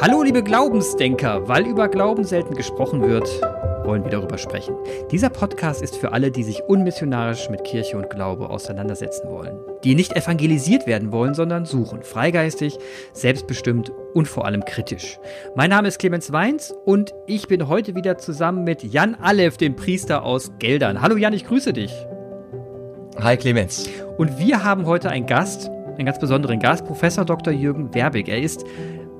Hallo liebe Glaubensdenker, weil über Glauben selten gesprochen wird, wollen wir darüber sprechen. Dieser Podcast ist für alle, die sich unmissionarisch mit Kirche und Glaube auseinandersetzen wollen. Die nicht evangelisiert werden wollen, sondern suchen. Freigeistig, selbstbestimmt und vor allem kritisch. Mein Name ist Clemens Weins und ich bin heute wieder zusammen mit Jan Alef, dem Priester aus Geldern. Hallo Jan, ich grüße dich. Hi Clemens. Und wir haben heute einen Gast, einen ganz besonderen Gast, Professor Dr. Jürgen Werbig. Er ist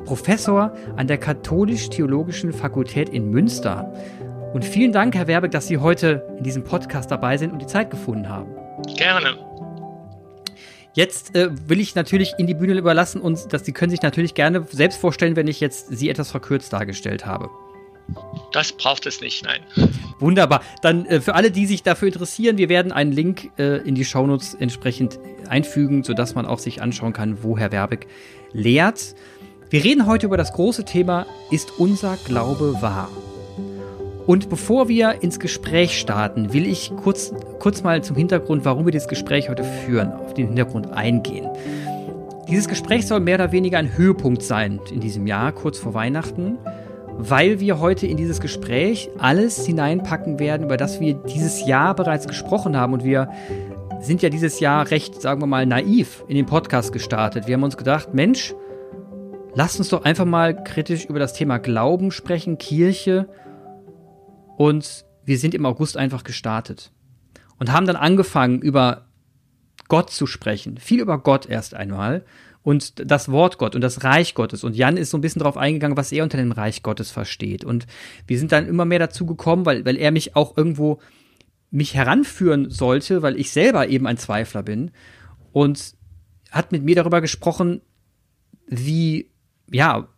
Professor an der Katholisch-Theologischen Fakultät in Münster. Und vielen Dank, Herr Werbig, dass Sie heute in diesem Podcast dabei sind und die Zeit gefunden haben. Gerne. Jetzt äh, will ich natürlich in die Bühne überlassen und dass Sie können sich natürlich gerne selbst vorstellen, wenn ich jetzt Sie etwas verkürzt dargestellt habe. Das braucht es nicht, nein. Wunderbar. Dann äh, für alle, die sich dafür interessieren, wir werden einen Link äh, in die Shownotes entsprechend einfügen, sodass man auch sich anschauen kann, wo Herr Werbig lehrt. Wir reden heute über das große Thema, ist unser Glaube wahr? Und bevor wir ins Gespräch starten, will ich kurz, kurz mal zum Hintergrund, warum wir das Gespräch heute führen, auf den Hintergrund eingehen. Dieses Gespräch soll mehr oder weniger ein Höhepunkt sein in diesem Jahr, kurz vor Weihnachten, weil wir heute in dieses Gespräch alles hineinpacken werden, über das wir dieses Jahr bereits gesprochen haben. Und wir sind ja dieses Jahr recht, sagen wir mal, naiv in den Podcast gestartet. Wir haben uns gedacht, Mensch, Lasst uns doch einfach mal kritisch über das Thema Glauben sprechen, Kirche. Und wir sind im August einfach gestartet und haben dann angefangen, über Gott zu sprechen. Viel über Gott erst einmal und das Wort Gott und das Reich Gottes. Und Jan ist so ein bisschen darauf eingegangen, was er unter dem Reich Gottes versteht. Und wir sind dann immer mehr dazu gekommen, weil, weil er mich auch irgendwo mich heranführen sollte, weil ich selber eben ein Zweifler bin. Und hat mit mir darüber gesprochen, wie ja,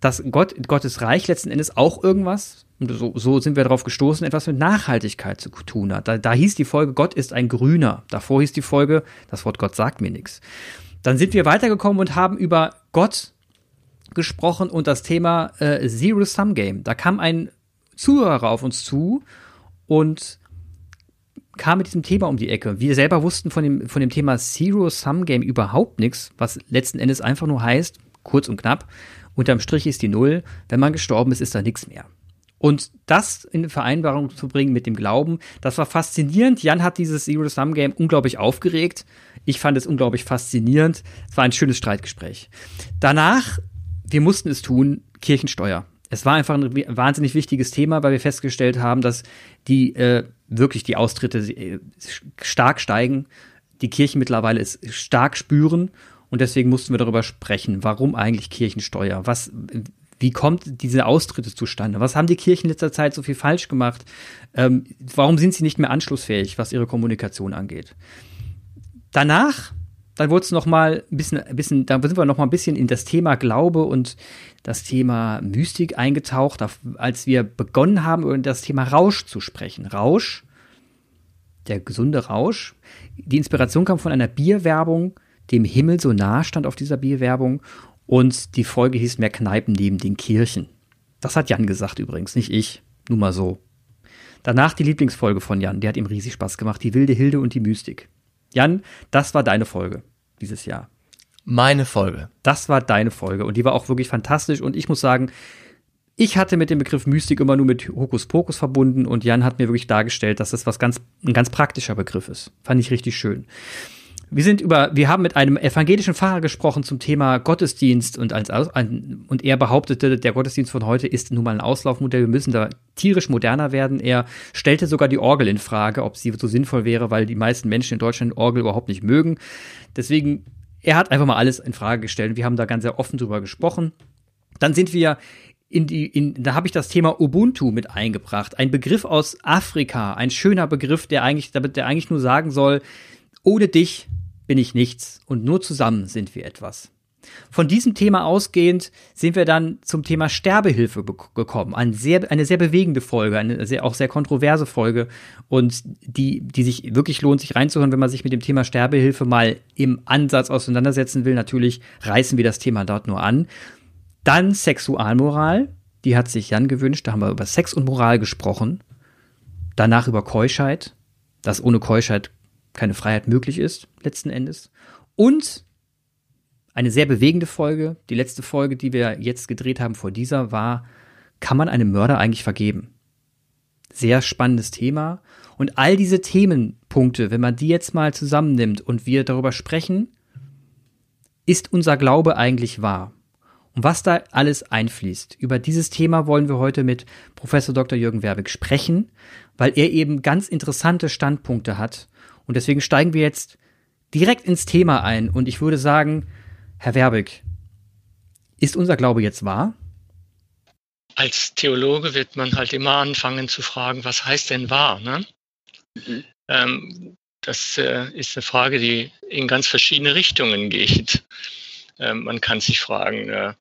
dass Gott, Gottes Reich letzten Endes auch irgendwas, und so, so sind wir darauf gestoßen, etwas mit Nachhaltigkeit zu tun hat. Da, da hieß die Folge, Gott ist ein Grüner. Davor hieß die Folge, das Wort Gott sagt mir nichts. Dann sind wir weitergekommen und haben über Gott gesprochen und das Thema äh, Zero-Sum Game. Da kam ein Zuhörer auf uns zu und kam mit diesem Thema um die Ecke. Wir selber wussten von dem, von dem Thema Zero-Sum Game überhaupt nichts, was letzten Endes einfach nur heißt, kurz und knapp, unterm Strich ist die Null. Wenn man gestorben ist, ist da nichts mehr. Und das in Vereinbarung zu bringen mit dem Glauben, das war faszinierend. Jan hat dieses Zero-Sum-Game unglaublich aufgeregt. Ich fand es unglaublich faszinierend. Es war ein schönes Streitgespräch. Danach, wir mussten es tun, Kirchensteuer. Es war einfach ein wahnsinnig wichtiges Thema, weil wir festgestellt haben, dass die äh, wirklich die Austritte äh, stark steigen, die Kirchen mittlerweile es stark spüren und deswegen mussten wir darüber sprechen, warum eigentlich Kirchensteuer? Was, wie kommt diese Austritte zustande? Was haben die Kirchen in letzter Zeit so viel falsch gemacht? Ähm, warum sind sie nicht mehr anschlussfähig, was ihre Kommunikation angeht? Danach, dann wurde es noch mal ein bisschen, ein bisschen, da sind wir noch mal ein bisschen in das Thema Glaube und das Thema Mystik eingetaucht, als wir begonnen haben, über das Thema Rausch zu sprechen. Rausch, der gesunde Rausch. Die Inspiration kam von einer Bierwerbung, dem Himmel so nah stand auf dieser Bierwerbung. Und die Folge hieß Mehr Kneipen neben den Kirchen. Das hat Jan gesagt übrigens, nicht ich. Nur mal so. Danach die Lieblingsfolge von Jan, die hat ihm riesig Spaß gemacht. Die wilde Hilde und die Mystik. Jan, das war deine Folge dieses Jahr. Meine Folge. Das war deine Folge und die war auch wirklich fantastisch. Und ich muss sagen, ich hatte mit dem Begriff Mystik immer nur mit Hokuspokus verbunden und Jan hat mir wirklich dargestellt, dass das was ganz, ein ganz praktischer Begriff ist. Fand ich richtig schön. Wir sind über, wir haben mit einem evangelischen Pfarrer gesprochen zum Thema Gottesdienst und als und er behauptete, der Gottesdienst von heute ist nun mal ein Auslaufmodell. Wir müssen da tierisch moderner werden. Er stellte sogar die Orgel in Frage, ob sie so sinnvoll wäre, weil die meisten Menschen in Deutschland Orgel überhaupt nicht mögen. Deswegen, er hat einfach mal alles in Frage gestellt. Wir haben da ganz sehr offen drüber gesprochen. Dann sind wir in die, in, da habe ich das Thema Ubuntu mit eingebracht. Ein Begriff aus Afrika, ein schöner Begriff, der eigentlich, der eigentlich nur sagen soll, ohne dich bin ich nichts und nur zusammen sind wir etwas. Von diesem Thema ausgehend sind wir dann zum Thema Sterbehilfe gekommen. Eine sehr, eine sehr bewegende Folge, eine sehr, auch sehr kontroverse Folge und die, die sich wirklich lohnt, sich reinzuhören, wenn man sich mit dem Thema Sterbehilfe mal im Ansatz auseinandersetzen will. Natürlich reißen wir das Thema dort nur an. Dann Sexualmoral, die hat sich Jan gewünscht. Da haben wir über Sex und Moral gesprochen. Danach über Keuschheit, dass ohne Keuschheit keine Freiheit möglich ist, letzten Endes. Und eine sehr bewegende Folge. Die letzte Folge, die wir jetzt gedreht haben vor dieser, war, kann man einem Mörder eigentlich vergeben? Sehr spannendes Thema. Und all diese Themenpunkte, wenn man die jetzt mal zusammennimmt und wir darüber sprechen, ist unser Glaube eigentlich wahr? Und was da alles einfließt. Über dieses Thema wollen wir heute mit Professor Dr. Jürgen Werbig sprechen, weil er eben ganz interessante Standpunkte hat. Und deswegen steigen wir jetzt direkt ins Thema ein. Und ich würde sagen, Herr Werbig, ist unser Glaube jetzt wahr? Als Theologe wird man halt immer anfangen zu fragen, was heißt denn wahr? Ne? Mhm. Ähm, das äh, ist eine Frage, die in ganz verschiedene Richtungen geht. Ähm, man kann sich fragen, äh,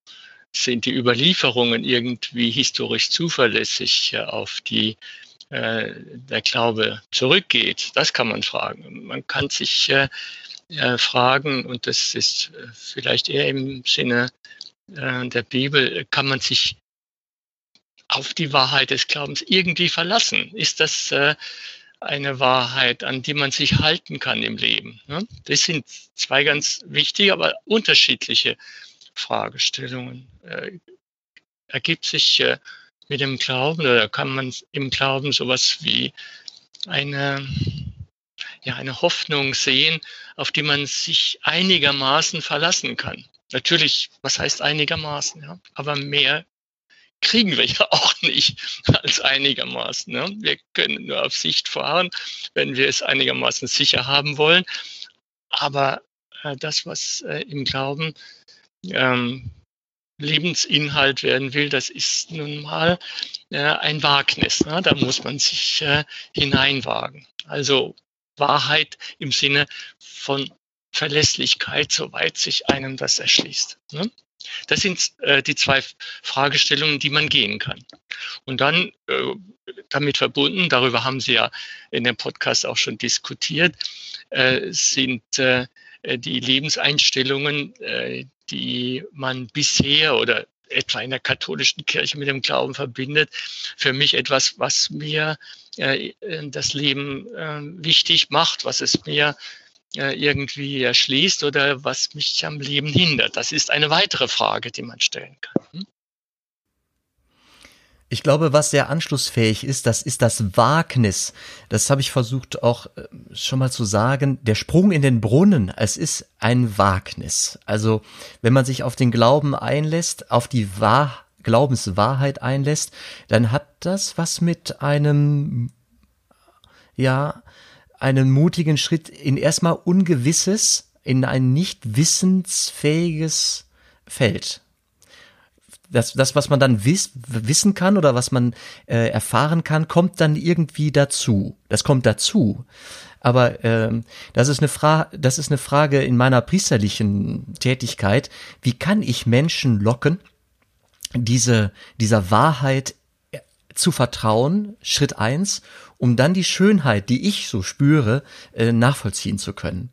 sind die Überlieferungen irgendwie historisch zuverlässig, äh, auf die äh, der Glaube zurückgeht? Das kann man fragen. Man kann sich äh, äh, fragen, und das ist vielleicht eher im Sinne der Bibel, kann man sich auf die Wahrheit des Glaubens irgendwie verlassen? Ist das eine Wahrheit, an die man sich halten kann im Leben? Ne? Das sind zwei ganz wichtige, aber unterschiedliche Fragestellungen. Ergibt sich mit dem Glauben oder kann man im Glauben sowas wie eine ja, eine Hoffnung sehen, auf die man sich einigermaßen verlassen kann. Natürlich, was heißt einigermaßen? Ja? Aber mehr kriegen wir ja auch nicht als einigermaßen. Ne? Wir können nur auf Sicht fahren, wenn wir es einigermaßen sicher haben wollen. Aber äh, das, was äh, im Glauben ähm, Lebensinhalt werden will, das ist nun mal äh, ein Wagnis. Ne? Da muss man sich äh, hineinwagen. Also Wahrheit im Sinne von Verlässlichkeit, soweit sich einem das erschließt. Ne? Das sind äh, die zwei Fragestellungen, die man gehen kann. Und dann äh, damit verbunden, darüber haben Sie ja in dem Podcast auch schon diskutiert, äh, sind äh, die Lebenseinstellungen, äh, die man bisher oder etwa in der katholischen Kirche mit dem Glauben verbindet, für mich etwas, was mir äh, das Leben äh, wichtig macht, was es mir äh, irgendwie erschließt oder was mich am Leben hindert. Das ist eine weitere Frage, die man stellen kann. Ich glaube, was sehr anschlussfähig ist, das ist das Wagnis. Das habe ich versucht auch äh, schon mal zu sagen. Der Sprung in den Brunnen, es ist ein Wagnis. Also, wenn man sich auf den Glauben einlässt, auf die Wahr Glaubenswahrheit einlässt, dann hat das was mit einem, ja, einem mutigen Schritt in erstmal Ungewisses, in ein nicht wissensfähiges Feld das, das, was man dann wiss, wissen kann oder was man äh, erfahren kann, kommt dann irgendwie dazu. Das kommt dazu. Aber ähm, das ist eine Frage, das ist eine Frage in meiner priesterlichen Tätigkeit. Wie kann ich Menschen locken, diese dieser Wahrheit äh, zu vertrauen? Schritt eins, um dann die Schönheit, die ich so spüre, äh, nachvollziehen zu können.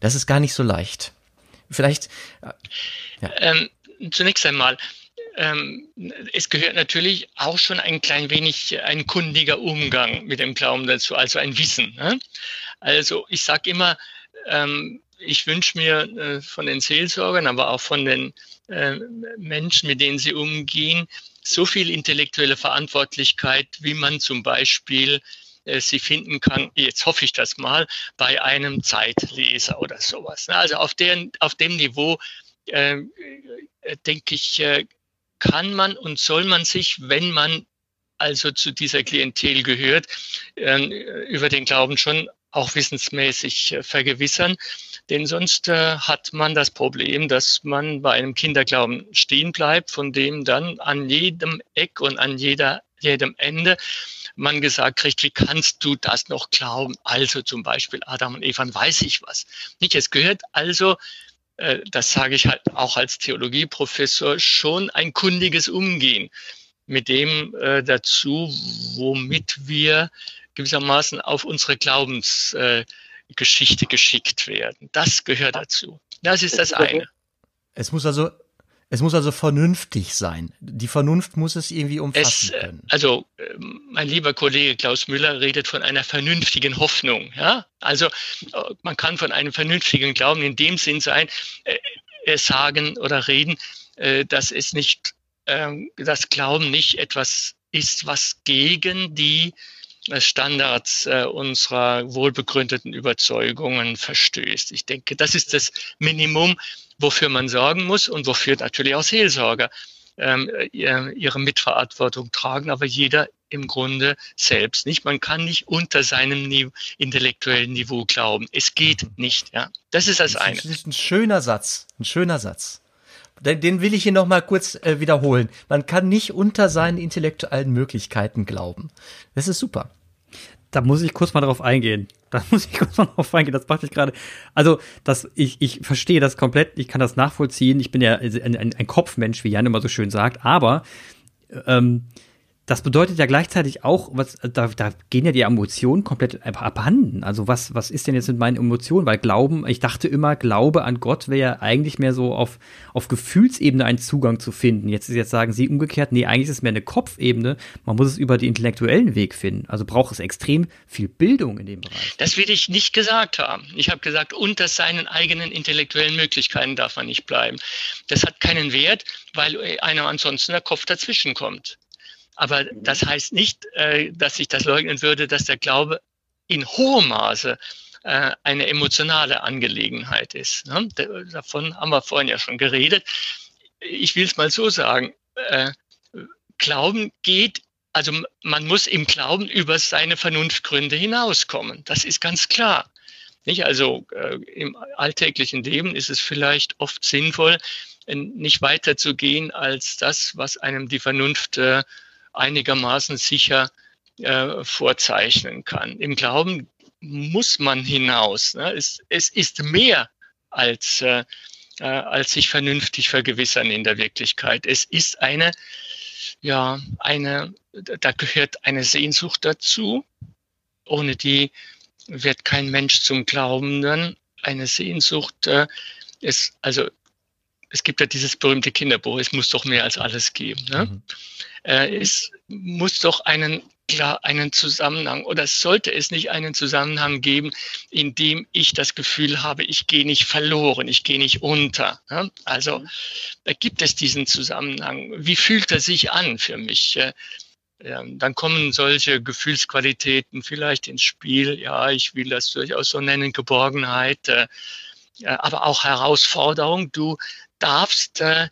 Das ist gar nicht so leicht. Vielleicht. Äh, ja. Ähm, zunächst einmal ähm, es gehört natürlich auch schon ein klein wenig ein kundiger Umgang mit dem Glauben dazu, also ein Wissen. Ne? Also ich sage immer, ähm, ich wünsche mir äh, von den Seelsorgern, aber auch von den äh, Menschen, mit denen sie umgehen, so viel intellektuelle Verantwortlichkeit, wie man zum Beispiel äh, sie finden kann, jetzt hoffe ich das mal, bei einem Zeitleser oder sowas. Ne? Also auf, deren, auf dem Niveau, äh, äh denke ich, äh, kann man und soll man sich, wenn man also zu dieser Klientel gehört, ähm, über den Glauben schon auch wissensmäßig äh, vergewissern. Denn sonst äh, hat man das Problem, dass man bei einem Kinderglauben stehen bleibt, von dem dann an jedem Eck und an jeder, jedem Ende man gesagt kriegt, wie kannst du das noch glauben? Also zum Beispiel Adam und Eva, weiß ich was. Nicht, es gehört also äh, das sage ich halt auch als Theologieprofessor, schon ein kundiges Umgehen mit dem äh, dazu, womit wir gewissermaßen auf unsere Glaubensgeschichte äh, geschickt werden. Das gehört dazu. Das ist das eine. Es muss also es muss also vernünftig sein. Die Vernunft muss es irgendwie umfassen es, äh, können. Also, ähm, mein lieber Kollege Klaus Müller redet von einer vernünftigen Hoffnung. Ja? Also, äh, man kann von einem vernünftigen Glauben in dem Sinn sein, äh, äh, sagen oder reden, äh, dass es nicht, äh, das Glauben nicht etwas ist, was gegen die äh, Standards äh, unserer wohlbegründeten Überzeugungen verstößt. Ich denke, das ist das Minimum, wofür man sorgen muss und wofür natürlich auch Seelsorger ähm, ihre Mitverantwortung tragen, aber jeder im Grunde selbst nicht. Man kann nicht unter seinem Niveau, intellektuellen Niveau glauben. Es geht nicht. Ja, das ist das, das eine. Das ist ein schöner Satz, ein schöner Satz. Den, will ich hier noch mal kurz äh, wiederholen. Man kann nicht unter seinen intellektuellen Möglichkeiten glauben. Das ist super. Da muss ich kurz mal drauf eingehen. Da muss ich kurz mal drauf eingehen. Das macht ich gerade. Also, das, ich, ich verstehe das komplett. Ich kann das nachvollziehen. Ich bin ja ein, ein, ein Kopfmensch, wie Jan immer so schön sagt. Aber ähm, das bedeutet ja gleichzeitig auch, was, da, da gehen ja die Emotionen komplett abhanden. Also was, was ist denn jetzt mit meinen Emotionen? Weil Glauben, ich dachte immer, Glaube an Gott wäre ja eigentlich mehr so auf, auf Gefühlsebene einen Zugang zu finden. Jetzt, jetzt sagen Sie umgekehrt, nee, eigentlich ist es mehr eine Kopfebene. Man muss es über den intellektuellen Weg finden. Also braucht es extrem viel Bildung in dem Bereich. Das will ich nicht gesagt haben. Ich habe gesagt, unter seinen eigenen intellektuellen Möglichkeiten darf man nicht bleiben. Das hat keinen Wert, weil einem ansonsten der Kopf dazwischen kommt. Aber das heißt nicht, äh, dass ich das leugnen würde, dass der Glaube in hohem Maße äh, eine emotionale Angelegenheit ist. Ne? Davon haben wir vorhin ja schon geredet. Ich will es mal so sagen. Äh, Glauben geht, also man muss im Glauben über seine Vernunftgründe hinauskommen. Das ist ganz klar. Nicht? Also im alltäglichen Leben ist es vielleicht oft sinnvoll, nicht weiter zu gehen als das, was einem die Vernunft einigermaßen sicher äh, vorzeichnen kann. Im Glauben muss man hinaus. Ne? Es, es ist mehr als, äh, äh, als sich vernünftig vergewissern in der Wirklichkeit. Es ist eine, ja, eine, da gehört eine Sehnsucht dazu, ohne die wird kein Mensch zum Glaubenden. Eine Sehnsucht äh, ist, also es gibt ja dieses berühmte Kinderbuch, es muss doch mehr als alles geben. Ne? Mhm. Äh, es muss doch einen klar einen Zusammenhang oder sollte es nicht einen Zusammenhang geben, in dem ich das Gefühl habe, ich gehe nicht verloren, ich gehe nicht unter. Ne? Also mhm. da gibt es diesen Zusammenhang. Wie fühlt er sich an für mich? Äh, dann kommen solche Gefühlsqualitäten vielleicht ins Spiel. Ja, ich will das durchaus so nennen, Geborgenheit, äh, aber auch Herausforderung. Du darfst äh,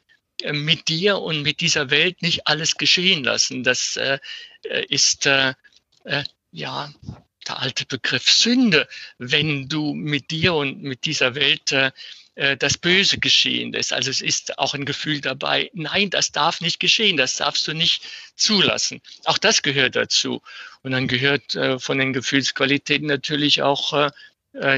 mit dir und mit dieser Welt nicht alles geschehen lassen. Das äh, ist äh, äh, ja der alte Begriff Sünde, wenn du mit dir und mit dieser Welt äh, äh, das Böse geschehen lässt. Also es ist auch ein Gefühl dabei, nein, das darf nicht geschehen, das darfst du nicht zulassen. Auch das gehört dazu. Und dann gehört äh, von den Gefühlsqualitäten natürlich auch äh, äh,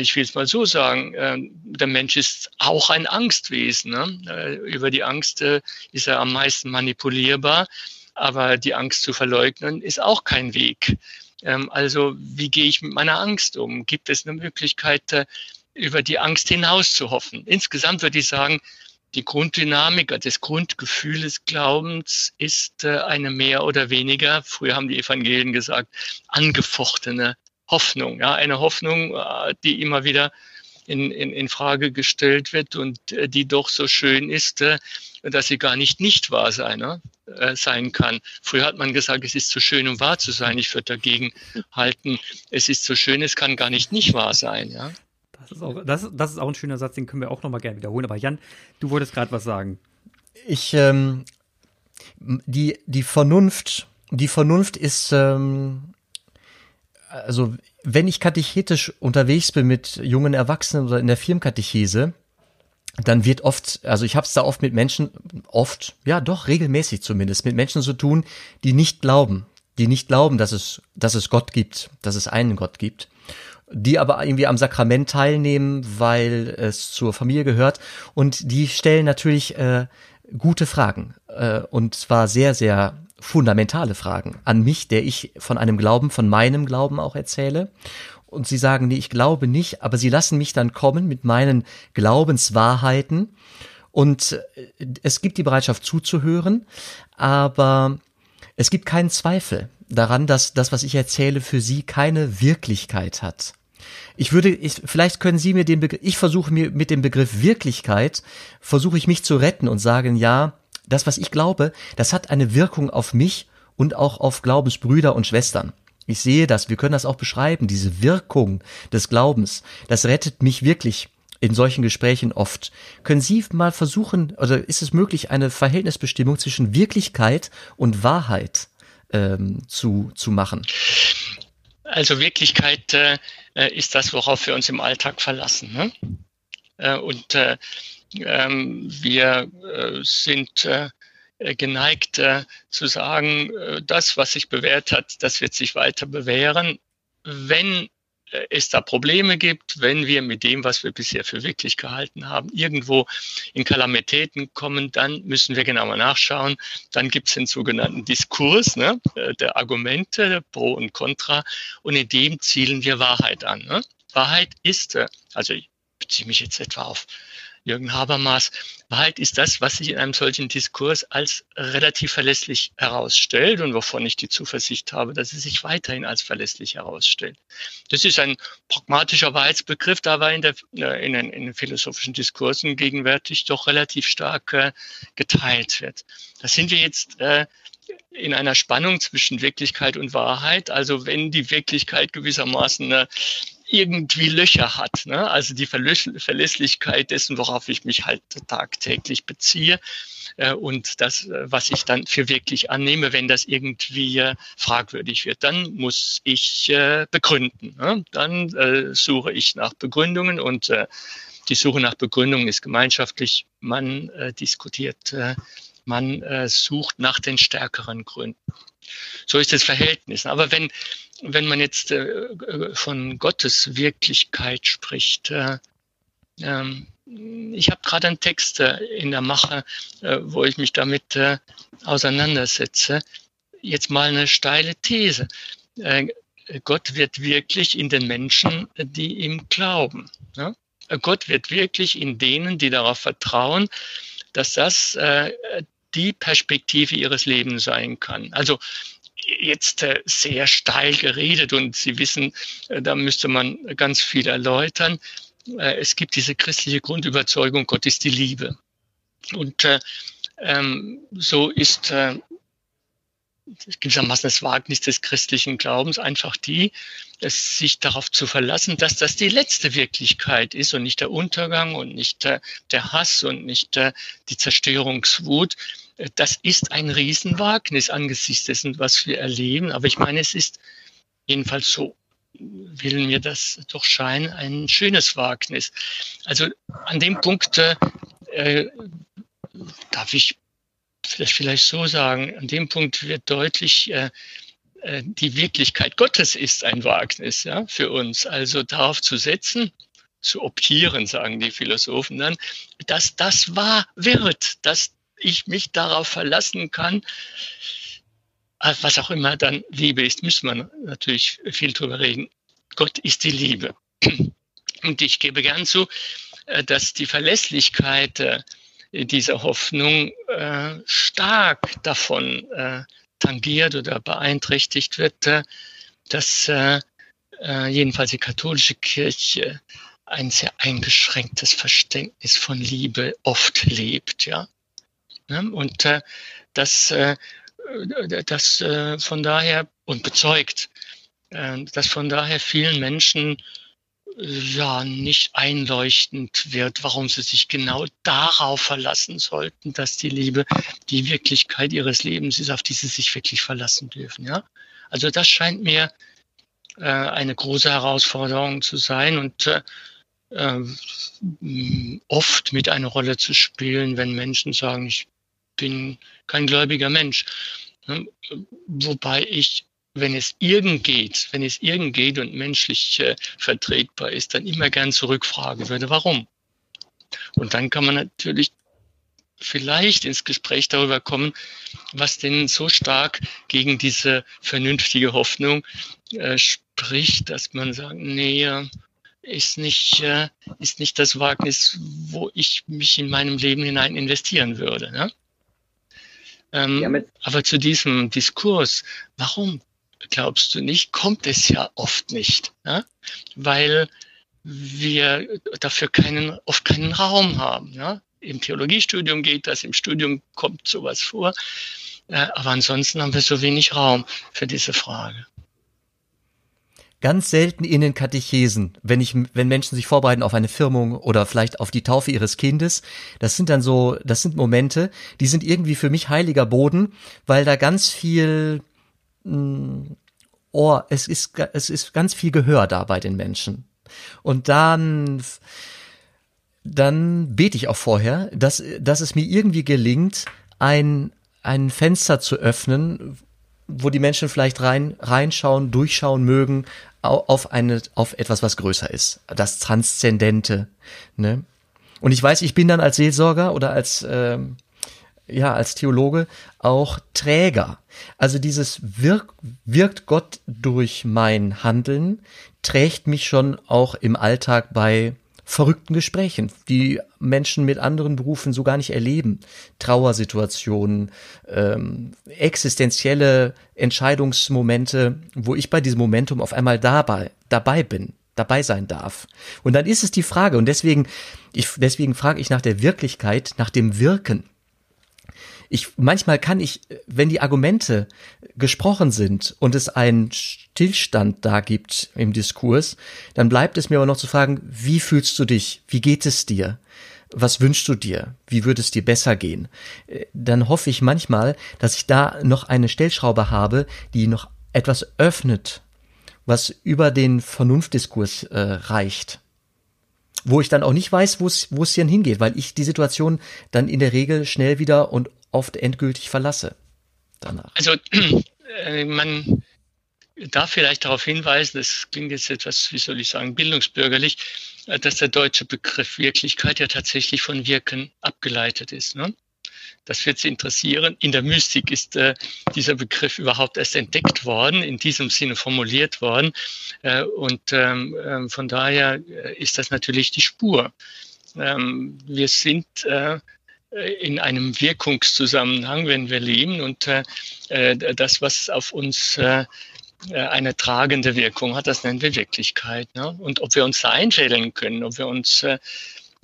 ich will es mal so sagen, ähm, der Mensch ist auch ein Angstwesen. Ne? Äh, über die Angst äh, ist er am meisten manipulierbar, aber die Angst zu verleugnen ist auch kein Weg. Ähm, also wie gehe ich mit meiner Angst um? Gibt es eine Möglichkeit, über die Angst hinaus zu hoffen? Insgesamt würde ich sagen, die Grunddynamik, des Glaubens ist eine mehr oder weniger, früher haben die Evangelien gesagt, angefochtene Hoffnung, ja, eine Hoffnung, äh, die immer wieder in, in, in Frage gestellt wird und äh, die doch so schön ist, äh, dass sie gar nicht nicht wahr sein, ne? sein kann. Früher hat man gesagt, es ist zu schön, um wahr zu sein. Ich würde dagegen halten, es ist so schön, es kann gar nicht nicht wahr sein. Ja? Das, ist auch, das, das ist auch ein schöner Satz, den können wir auch nochmal gerne wiederholen. Aber Jan, du wolltest gerade was sagen. Ich, ähm, die, die Vernunft, die Vernunft ist, ähm, also wenn ich katechetisch unterwegs bin mit jungen Erwachsenen oder in der Firmenkatechese, dann wird oft, also ich habe es da oft mit Menschen, oft, ja doch regelmäßig zumindest, mit Menschen zu tun, die nicht glauben, die nicht glauben, dass es, dass es Gott gibt, dass es einen Gott gibt, die aber irgendwie am Sakrament teilnehmen, weil es zur Familie gehört. Und die stellen natürlich äh, gute Fragen äh, und zwar sehr, sehr fundamentale Fragen an mich, der ich von einem Glauben, von meinem Glauben auch erzähle. Und sie sagen, nee, ich glaube nicht, aber sie lassen mich dann kommen mit meinen Glaubenswahrheiten. Und äh, es gibt die Bereitschaft zuzuhören, aber es gibt keinen Zweifel daran, dass das, was ich erzähle, für sie keine Wirklichkeit hat. Ich würde, ich, vielleicht können Sie mir den Begriff, ich versuche mir mit dem Begriff Wirklichkeit, versuche ich mich zu retten und sagen, ja, das, was ich glaube, das hat eine Wirkung auf mich und auch auf Glaubensbrüder und Schwestern. Ich sehe das, wir können das auch beschreiben, diese Wirkung des Glaubens, das rettet mich wirklich in solchen Gesprächen oft. Können Sie mal versuchen, oder ist es möglich, eine Verhältnisbestimmung zwischen Wirklichkeit und Wahrheit ähm, zu, zu machen? Also Wirklichkeit äh, ist das, worauf wir uns im Alltag verlassen. Ne? Äh, und äh, wir äh, sind äh, geneigt äh, zu sagen, das, was sich bewährt hat, das wird sich weiter bewähren. Wenn es da Probleme gibt, wenn wir mit dem, was wir bisher für wirklich gehalten haben, irgendwo in Kalamitäten kommen, dann müssen wir genauer nachschauen. Dann gibt es den sogenannten Diskurs ne, der Argumente, Pro und Contra, und in dem zielen wir Wahrheit an. Ne? Wahrheit ist, also ich beziehe mich jetzt etwa auf Jürgen Habermas, Wahrheit ist das, was sich in einem solchen Diskurs als relativ verlässlich herausstellt und wovon ich die Zuversicht habe, dass es sich weiterhin als verlässlich herausstellt. Das ist ein pragmatischer Wahrheitsbegriff, der aber in, der, äh, in, den, in den philosophischen Diskursen gegenwärtig doch relativ stark äh, geteilt wird. Da sind wir jetzt äh, in einer Spannung zwischen Wirklichkeit und Wahrheit. Also wenn die Wirklichkeit gewissermaßen äh, irgendwie Löcher hat. Ne? Also die Verlässlichkeit dessen, worauf ich mich halt tagtäglich beziehe äh, und das, äh, was ich dann für wirklich annehme, wenn das irgendwie äh, fragwürdig wird, dann muss ich äh, begründen. Ne? Dann äh, suche ich nach Begründungen und äh, die Suche nach Begründungen ist gemeinschaftlich. Man diskutiert, man sucht nach den stärkeren Gründen. So ist das Verhältnis. Aber wenn wenn man jetzt äh, von Gottes Wirklichkeit spricht, äh, ähm, ich habe gerade einen Text äh, in der Mache, äh, wo ich mich damit äh, auseinandersetze. Jetzt mal eine steile These. Äh, Gott wird wirklich in den Menschen, die ihm glauben. Ja? Gott wird wirklich in denen, die darauf vertrauen, dass das die Perspektive ihres Lebens sein kann. Also jetzt äh, sehr steil geredet und Sie wissen, äh, da müsste man ganz viel erläutern. Äh, es gibt diese christliche Grundüberzeugung, Gott ist die Liebe. Und ähm, so ist gewissermaßen das Wagnis des christlichen Glaubens einfach die, es sich darauf zu verlassen, dass das die letzte Wirklichkeit ist und nicht der Untergang und nicht der Hass und nicht die Zerstörungswut, das ist ein Riesenwagnis angesichts dessen, was wir erleben. Aber ich meine, es ist jedenfalls so, will mir das doch scheinen, ein schönes Wagnis. Also an dem Punkt äh, darf ich das vielleicht so sagen, an dem Punkt wird deutlich, äh, äh, die Wirklichkeit Gottes ist ein Wagnis ja, für uns. Also darauf zu setzen, zu optieren, sagen die Philosophen dann, dass das wahr wird, dass ich mich darauf verlassen kann, äh, was auch immer dann Liebe ist, müssen wir natürlich viel drüber reden. Gott ist die Liebe. Und ich gebe gern zu, äh, dass die Verlässlichkeit äh, dieser Hoffnung stark davon tangiert oder beeinträchtigt wird, dass jedenfalls die katholische Kirche ein sehr eingeschränktes Verständnis von Liebe oft lebt, ja. Ne? Und äh, das, äh, das äh, von daher und bezeugt, äh, dass von daher vielen Menschen äh, ja nicht einleuchtend wird, warum sie sich genau darauf verlassen sollten, dass die Liebe die Wirklichkeit ihres Lebens ist, auf die sie sich wirklich verlassen dürfen. Ja, also das scheint mir äh, eine große Herausforderung zu sein und äh, äh, oft mit einer Rolle zu spielen, wenn Menschen sagen, ich bin kein gläubiger Mensch. Ne? Wobei ich, wenn es irgend geht, wenn es irgend geht und menschlich äh, vertretbar ist, dann immer gern zurückfragen würde, warum? Und dann kann man natürlich vielleicht ins Gespräch darüber kommen, was denn so stark gegen diese vernünftige Hoffnung äh, spricht, dass man sagt, nee, ist nicht, äh, ist nicht das Wagnis, wo ich mich in meinem Leben hinein investieren würde. Ne? Ähm, aber zu diesem Diskurs, warum glaubst du nicht, kommt es ja oft nicht, ja? weil wir dafür keinen, oft keinen Raum haben. Ja? Im Theologiestudium geht das, im Studium kommt sowas vor, äh, aber ansonsten haben wir so wenig Raum für diese Frage ganz selten in den Katechesen, wenn ich, wenn Menschen sich vorbereiten auf eine Firmung oder vielleicht auf die Taufe ihres Kindes. Das sind dann so, das sind Momente, die sind irgendwie für mich heiliger Boden, weil da ganz viel, mh, mm, oh, es ist, es ist ganz viel Gehör da bei den Menschen. Und dann, dann bete ich auch vorher, dass, dass es mir irgendwie gelingt, ein, ein Fenster zu öffnen, wo die Menschen vielleicht rein, reinschauen, durchschauen mögen, auf eine, auf etwas, was größer ist. Das Transzendente, ne? Und ich weiß, ich bin dann als Seelsorger oder als, ähm, ja, als Theologe auch Träger. Also dieses wirk, wirkt Gott durch mein Handeln, trägt mich schon auch im Alltag bei verrückten Gesprächen, die Menschen mit anderen Berufen so gar nicht erleben. Trauersituationen, ähm, existenzielle Entscheidungsmomente, wo ich bei diesem Momentum auf einmal dabei, dabei bin, dabei sein darf. Und dann ist es die Frage, und deswegen, ich, deswegen frage ich nach der Wirklichkeit, nach dem Wirken ich manchmal kann ich, wenn die Argumente gesprochen sind und es einen Stillstand da gibt im Diskurs, dann bleibt es mir aber noch zu fragen, wie fühlst du dich? Wie geht es dir? Was wünschst du dir? Wie würde es dir besser gehen? Dann hoffe ich manchmal, dass ich da noch eine Stellschraube habe, die noch etwas öffnet, was über den Vernunftdiskurs äh, reicht wo ich dann auch nicht weiß, wo es wo es hier hingeht, weil ich die Situation dann in der Regel schnell wieder und oft endgültig verlasse danach. Also äh, man darf vielleicht darauf hinweisen, das klingt jetzt etwas, wie soll ich sagen, bildungsbürgerlich, äh, dass der deutsche Begriff Wirklichkeit ja tatsächlich von Wirken abgeleitet ist. Ne? Das wird Sie interessieren. In der Mystik ist äh, dieser Begriff überhaupt erst entdeckt worden, in diesem Sinne formuliert worden. Äh, und ähm, äh, von daher äh, ist das natürlich die Spur. Ähm, wir sind in einem Wirkungszusammenhang, wenn wir leben und äh, äh, das, was auf uns äh, eine tragende Wirkung hat, das nennen wir Wirklichkeit. Ne? Und ob wir uns da einschädeln können, ob wir uns äh,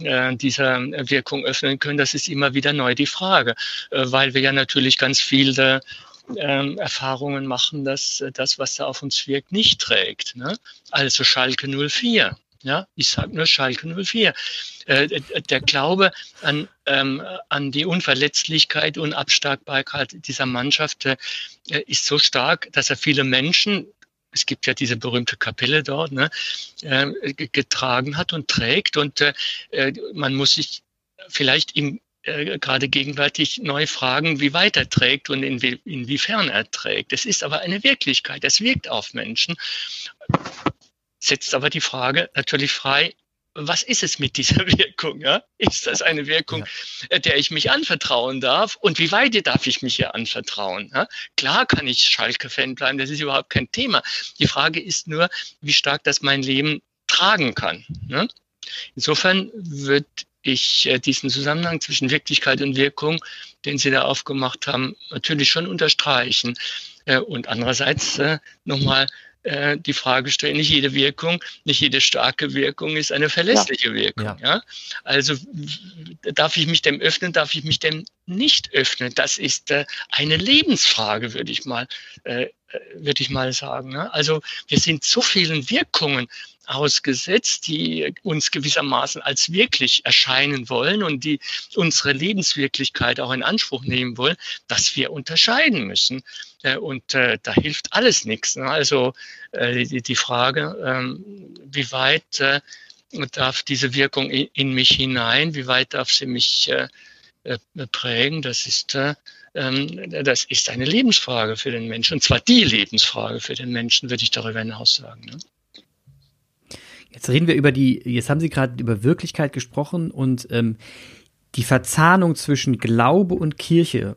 äh dieser Wirkung öffnen können, das ist immer wieder neu die Frage, äh, weil wir ja natürlich ganz viele ähm, Erfahrungen machen, dass das, was da auf uns wirkt, nicht trägt. Ne? Also Schalke 04. Ja, ich sage nur Schalke 04. Äh, der Glaube an, ähm, an die Unverletzlichkeit und Abstarkbarkeit dieser Mannschaft äh, ist so stark, dass er viele Menschen, es gibt ja diese berühmte Kapelle dort, ne, äh, getragen hat und trägt. Und äh, äh man muss sich vielleicht im äh, gerade gegenwärtig neu fragen, wie weit er trägt und inwie inwiefern er trägt. Es ist aber eine Wirklichkeit, es wirkt auf Menschen setzt aber die Frage natürlich frei, was ist es mit dieser Wirkung? Ja? Ist das eine Wirkung, ja. Äh, der ich mich anvertrauen darf? Und wie weit darf ich mich hier anvertrauen? Ja? Klar kann ich Schalke-Fan bleiben, das ist überhaupt kein Thema. Die Frage ist nur, wie stark das mein Leben tragen kann. Ne? Insofern wird ich äh, diesen Zusammenhang zwischen Wirklichkeit und Wirkung, den Sie da aufgemacht haben, natürlich schon unterstreichen. Äh, und andererseits nochmal äh, die Frage stellen, nicht jede Wirkung, nicht jede starke Wirkung ist eine verlässliche ja. Wirkung. Ja. ja. Also darf ich mich dem öffnen, darf ich mich dem nicht öffnen? Das ist äh, eine Lebensfrage, würde ich mal, äh, äh würde ich mal sagen. Ne? Also wir sind so vielen Wirkungen ausgesetzt, die uns gewissermaßen als wirklich erscheinen wollen und die unsere Lebenswirklichkeit auch in Anspruch nehmen wollen, dass wir unterscheiden müssen. Äh, und äh, da hilft alles nichts. Ne? Also äh, die, Frage, ähm, wie weit darf diese Wirkung in, mich hinein, wie weit darf sie mich prägen, das ist ähm, das ist eine Lebensfrage für den Menschen. Und zwar die Lebensfrage für den Menschen, würde ich darüber hinaus sagen. Ne? Jetzt reden wir über die, jetzt haben Sie gerade über Wirklichkeit gesprochen und ähm, die Verzahnung zwischen Glaube und Kirche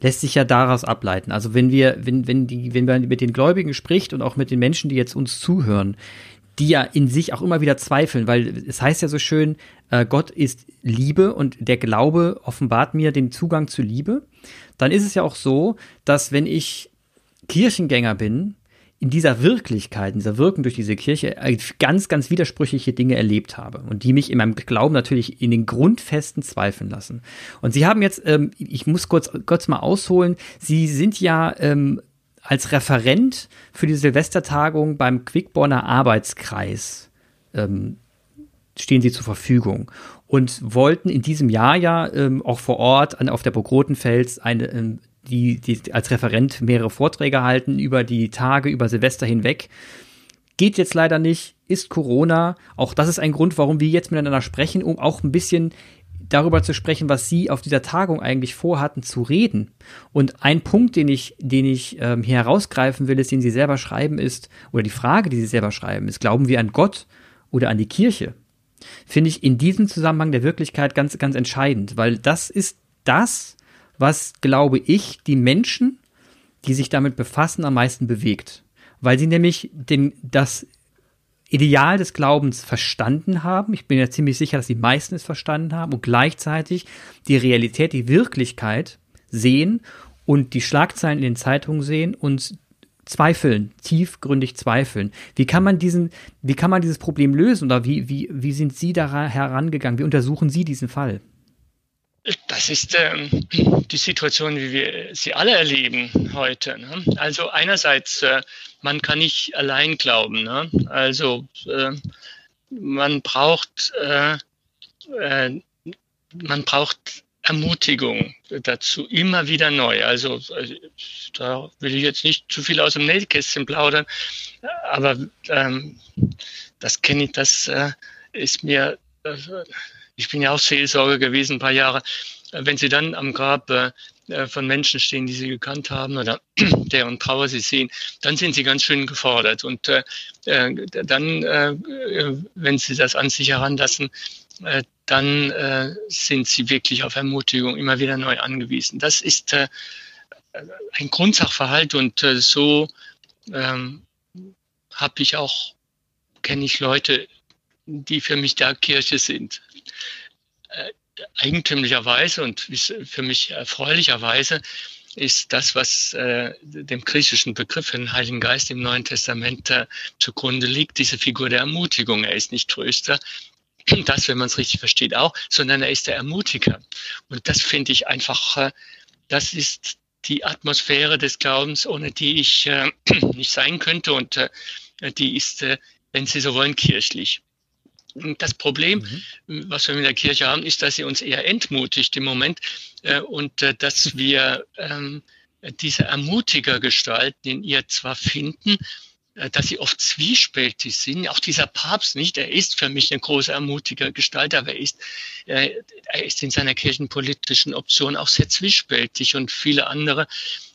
lässt sich ja daraus ableiten. Also wenn wir, wenn, wenn die, wenn man mit den Gläubigen spricht und auch mit den Menschen, die jetzt uns zuhören, die ja in sich auch immer wieder zweifeln, weil es heißt ja so schön, äh, Gott ist Liebe und der Glaube offenbart mir den Zugang zu Liebe, dann ist es ja auch so, dass wenn ich Kirchengänger bin, in dieser Wirklichkeit, in dieser Wirken durch diese Kirche äh, ganz, ganz widersprüchliche Dinge erlebt habe und die mich in meinem Glauben natürlich in den Grundfesten zweifeln lassen. Und Sie haben jetzt, ähm, ich muss kurz, kurz mal ausholen, Sie sind ja ähm, als Referent für die Silvestertagung beim Quickborner Arbeitskreis ähm, stehen Sie zur Verfügung und wollten in diesem Jahr ja ähm, auch vor Ort an, auf der Burg Rotenfels eine ähm, die, die als Referent mehrere Vorträge halten über die Tage, über Silvester hinweg. Geht jetzt leider nicht, ist Corona. Auch das ist ein Grund, warum wir jetzt miteinander sprechen, um auch ein bisschen darüber zu sprechen, was Sie auf dieser Tagung eigentlich vorhatten zu reden. Und ein Punkt, den ich, den ich ähm, hier herausgreifen will, ist, den Sie selber schreiben, ist, oder die Frage, die Sie selber schreiben, ist, glauben wir an Gott oder an die Kirche? Finde ich in diesem Zusammenhang der Wirklichkeit ganz, ganz entscheidend, weil das ist das, was, glaube ich, die Menschen, die sich damit befassen, am meisten bewegt. Weil sie nämlich den, das Ideal des Glaubens verstanden haben. Ich bin ja ziemlich sicher, dass die meisten es verstanden haben und gleichzeitig die Realität, die Wirklichkeit sehen und die Schlagzeilen in den Zeitungen sehen und zweifeln, tiefgründig zweifeln. Wie kann man diesen, wie kann man dieses Problem lösen oder wie, wie, wie sind Sie da herangegangen? Wie untersuchen Sie diesen Fall? Das ist ähm, die Situation, wie wir sie alle erleben heute. Ne? Also einerseits, äh, man kann nicht allein glauben. Ne? Also äh, man braucht, äh, äh man braucht Ermutigung dazu immer wieder neu. Also äh, da will ich jetzt nicht zu viel aus dem Nähkästchen plaudern, aber ähm, das kenne ich, das äh, ist mir ich bin ja auch Seelsorger gewesen, ein paar Jahre, wenn Sie dann am Grab äh, von Menschen stehen, die Sie gekannt haben oder deren Trauer Sie sehen, dann sind Sie ganz schön gefordert. Und äh, äh dann, äh, wenn Sie das an sich heranlassen, äh, dann äh, sind Sie wirklich auf Ermutigung immer wieder neu angewiesen. Das ist äh, ein Grundsachverhalt und äh, so ähm, habe ich auch, kenne ich Leute, die für mich der Kirche sind. Äh, eigentümlicherweise und für mich erfreulicherweise ist das, was äh, dem griechischen Begriff für den Heiligen Geist im Neuen Testament äh, zugrunde liegt, diese Figur der Ermutigung. Er ist nicht Tröster, das, wenn man es richtig versteht, auch, sondern er ist der Ermutiger. Und das finde ich einfach, äh, das ist die Atmosphäre des Glaubens, ohne die ich äh, nicht sein könnte und äh, die ist, äh, wenn Sie so wollen, kirchlich. Das Problem, mhm. was wir mit der Kirche haben, ist, dass sie uns eher entmutigt im Moment äh, und äh, dass wir ähm, diese Ermutigergestalten in ihr zwar finden, äh, dass sie oft zwiespältig sind. Auch dieser Papst nicht, er ist für mich eine große Ermutigergestalt, aber er ist, äh, er ist in seiner kirchenpolitischen Option auch sehr zwiespältig und viele andere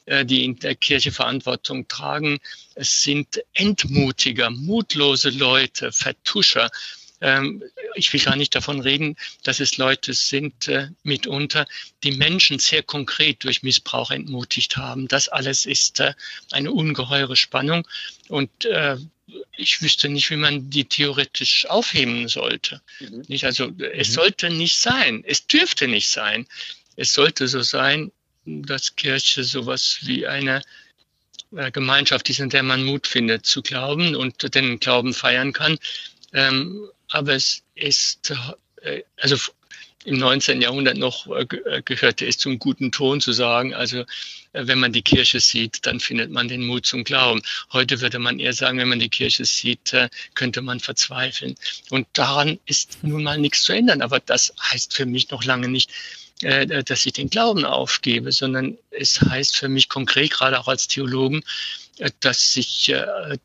äh, die in der Kirche Verantwortung tragen, es sind Entmutiger, mutlose Leute, Vertuscher, ich will gar nicht davon reden, dass es Leute sind äh, mitunter, die Menschen sehr konkret durch Missbrauch entmutigt haben. Das alles ist äh, eine ungeheure Spannung und äh, ich wüsste nicht, wie man die theoretisch aufheben sollte. Mhm. Nicht, also es mhm. sollte nicht sein, es dürfte nicht sein. Es sollte so sein, dass Kirche sowas wie eine Gemeinschaft ist, in der man Mut findet zu glauben und den Glauben feiern kann. Ähm, aber es ist, äh, also im 19. Jahrhundert noch äh, äh, gehörte es zum guten Ton zu sagen, also wenn man die Kirche sieht, dann findet man den Mut zum Glauben. Heute würde man eher sagen, wenn man die Kirche sieht, könnte man verzweifeln. Und daran ist nun mal nichts zu ändern. Aber das heißt für mich noch lange nicht, dass ich den Glauben aufgebe, sondern es heißt für mich konkret, gerade auch als Theologen, dass ich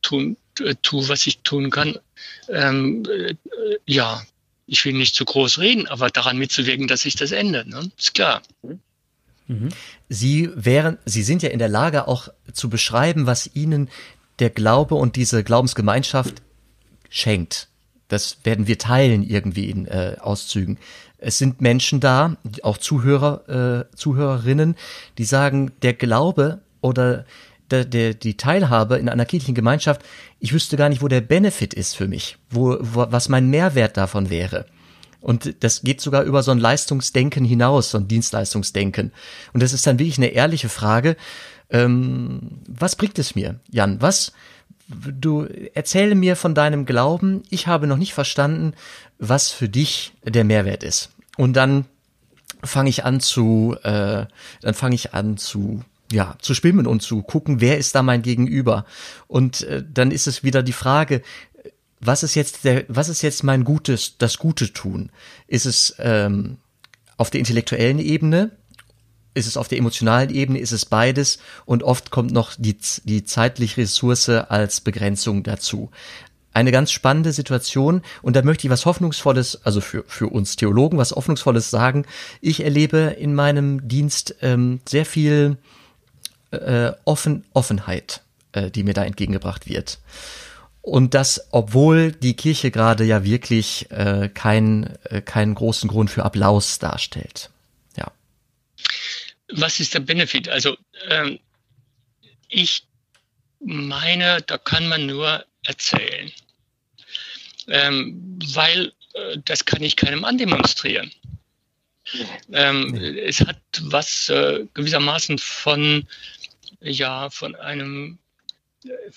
tun, tue, was ich tun kann, ähm, äh, ja, ich will nicht zu groß reden, aber daran mitzuwirken, dass sich das ändert, ne? ist klar. Mhm. Sie wären, Sie sind ja in der Lage auch zu beschreiben, was Ihnen der Glaube und diese Glaubensgemeinschaft schenkt. Das werden wir teilen irgendwie in äh, Auszügen. Es sind Menschen da, auch Zuhörer, äh, Zuhörerinnen, die sagen, der Glaube oder der, der, die Teilhabe in einer kirchlichen Gemeinschaft, ich wüsste gar nicht, wo der Benefit ist für mich, wo, wo was mein Mehrwert davon wäre. Und das geht sogar über so ein Leistungsdenken hinaus, so ein Dienstleistungsdenken. Und das ist dann wirklich eine ehrliche Frage, Ähm, was bringt es mir, Jan? Was, du erzähle mir von deinem Glauben. Ich habe noch nicht verstanden, was für dich der Mehrwert ist. Und dann fange ich an zu, äh, dann fange ich an zu ja, zu schwimmen und zu gucken, wer ist da mein Gegenüber. Und äh, dann ist es wieder die Frage, was ist jetzt der, was ist jetzt mein Gutes, das Gute tun? Ist es ähm, auf der intellektuellen Ebene? Ist es auf der emotionalen Ebene? Ist es beides? Und oft kommt noch die, die zeitliche Ressource als Begrenzung dazu eine ganz spannende Situation und da möchte ich was Hoffnungsvolles, also für, für uns Theologen, was Hoffnungsvolles sagen. Ich erlebe in meinem Dienst ähm, sehr viel äh, Offen, Offenheit, äh, die mir da entgegengebracht wird. Und das, obwohl die Kirche gerade ja wirklich äh, kein, äh, keinen großen Grund für Applaus darstellt. Ja. Was ist der Benefit? Also ähm, ich meine, da kann man nur erzählen. Ähm, weil äh, das kann ich keinem andemonstrieren. Ähm, es hat was äh, gewissermaßen von, ja, von einem,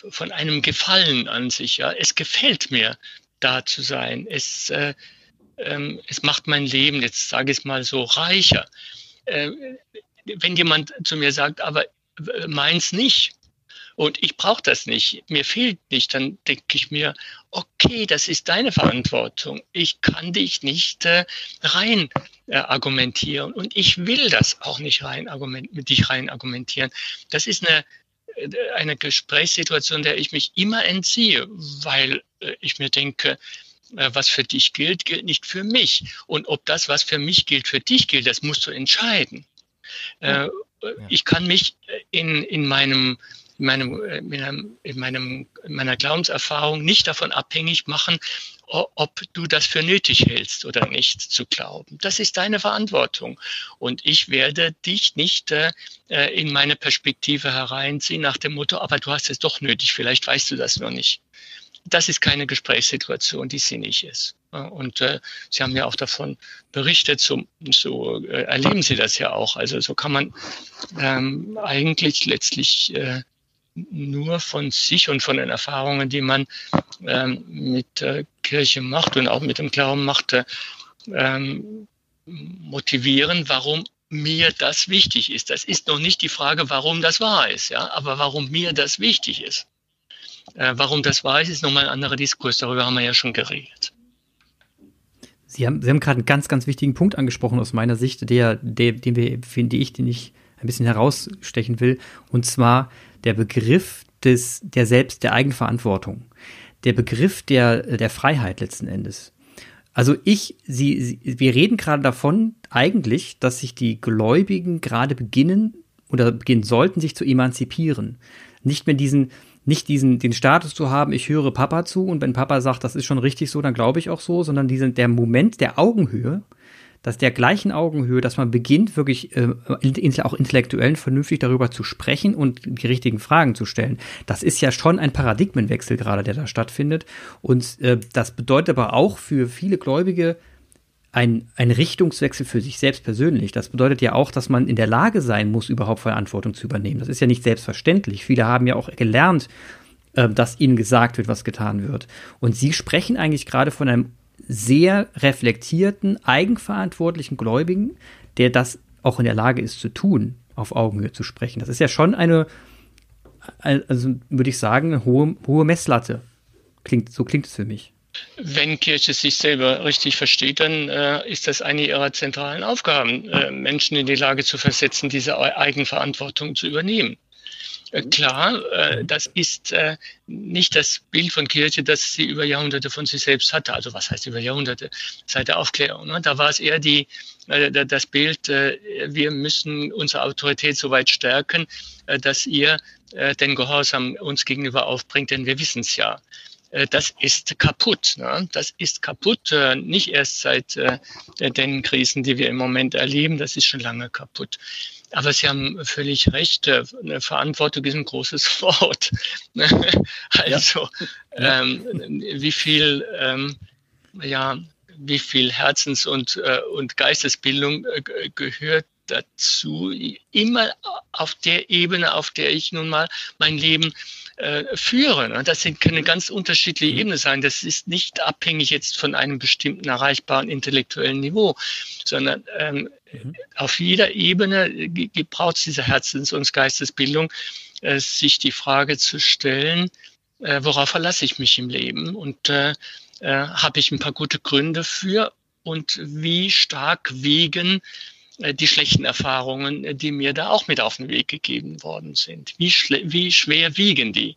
von einem Gefallen an sich. Ja, es gefällt mir, da zu sein. Es, äh, ähm, es macht mein Leben, jetzt sage ich es mal so, reicher. Äh, wenn jemand zu mir sagt, aber meins nicht, und ich brauche das nicht, mir fehlt nicht, dann denke ich mir, okay, das ist deine Verantwortung. Ich kann dich nicht äh, rein äh, argumentieren und ich will das auch nicht rein argument, mit dich rein argumentieren. Das ist eine äh, eine Gesprächssituation, der ich mich immer entziehe, weil äh, ich mir denke, äh, was für dich gilt, gilt nicht für mich. Und ob das, was für mich gilt, für dich gilt, das musst du entscheiden. Ja. Ich kann mich in, in meinem in, äh, in, meinem, in, meinem, in meiner Glaubenserfahrung nicht davon abhängig machen, ob du das für nötig hältst oder nicht zu glauben. Das ist deine Verantwortung. Und ich werde dich nicht äh, äh, in meine Perspektive hereinziehen nach dem Motto, aber du hast es doch nötig, vielleicht weißt du das noch nicht. Das ist keine Gesprächssituation, die sinnig ist. Und äh, Sie haben ja auch davon berichtet, so, so äh, erleben Sie das ja auch. Also so kann man ähm, eigentlich letztlich äh, nur von sich und von den Erfahrungen, die man ähm, mit der Kirche macht und auch mit dem Glauben machte, ähm, motivieren, warum mir das wichtig ist. Das ist noch nicht die Frage, warum das wahr ist, ja, aber warum mir das wichtig ist. Äh, warum das wahr ist, ist nochmal ein anderer Diskurs. Darüber haben wir ja schon geredet. Sie haben, Sie haben gerade einen ganz, ganz wichtigen Punkt angesprochen aus meiner Sicht, der, der, den wir, finde ich, den ich ein bisschen herausstechen will. Und zwar der Begriff des, der Selbst, der Eigenverantwortung. Der Begriff der, der Freiheit letzten Endes. Also ich, sie, sie, wir reden gerade davon eigentlich, dass sich die Gläubigen gerade beginnen oder beginnen sollten, sich zu emanzipieren. Nicht mehr diesen, nicht diesen, den Status zu haben, ich höre Papa zu und wenn Papa sagt, das ist schon richtig so, dann glaube ich auch so, sondern diesen, der Moment der Augenhöhe, dass der gleichen Augenhöhe, dass man beginnt, wirklich äh, auch intellektuell vernünftig darüber zu sprechen und die richtigen Fragen zu stellen. Das ist ja schon ein Paradigmenwechsel gerade, der da stattfindet. Und äh, das bedeutet aber auch für viele Gläubige ein, ein Richtungswechsel für sich selbst persönlich. Das bedeutet ja auch, dass man in der Lage sein muss, überhaupt Verantwortung zu übernehmen. Das ist ja nicht selbstverständlich. Viele haben ja auch gelernt, äh, dass ihnen gesagt wird, was getan wird. Und sie sprechen eigentlich gerade von einem sehr reflektierten, eigenverantwortlichen Gläubigen, der das auch in der Lage ist zu tun, auf Augenhöhe zu sprechen. Das ist ja schon eine, also würde ich sagen, eine hohe, hohe Messlatte. Klingt, so klingt es für mich. Wenn Kirche sich selber richtig versteht, dann äh, ist das eine ihrer zentralen Aufgaben, äh, Menschen in die Lage zu versetzen, diese Eigenverantwortung zu übernehmen. Äh, klar, äh, das ist äh, nicht das Bild von Kirche, das sie über Jahrhunderte von sich selbst hatte. Also was heißt über Jahrhunderte? Seit der Aufklärung. Ne? Da war es eher die, das Bild, wir müssen unsere Autorität so weit stärken, dass ihr den Gehorsam uns gegenüber aufbringt, denn wir wissen es ja das ist kaputt. Ne? Das ist kaputt, nicht erst seit den Krisen, die wir im Moment erleben, das ist schon lange kaputt. Aber Sie haben völlig recht. Äh, eine Verantwortung ist ein großes Wort. also, ja. ähm, wie viel, ähm, ja, wie viel Herzens- und, äh, und Geistesbildung äh, gehört dazu, immer auf der Ebene, auf der ich nun mal mein Leben äh, führe. Das sind, können ganz unterschiedliche mhm. Ebenen sein. Das ist nicht abhängig jetzt von einem bestimmten erreichbaren intellektuellen Niveau, sondern ähm, mhm. auf jeder Ebene braucht es diese Herzens- und Geistesbildung, äh, sich die Frage zu stellen, äh, worauf verlasse ich mich im Leben und äh, äh, habe ich ein paar gute Gründe für und wie stark wiegen äh, die schlechten Erfahrungen, äh, die mir da auch mit auf den Weg gegeben worden sind. Wie, wie schwer wiegen die?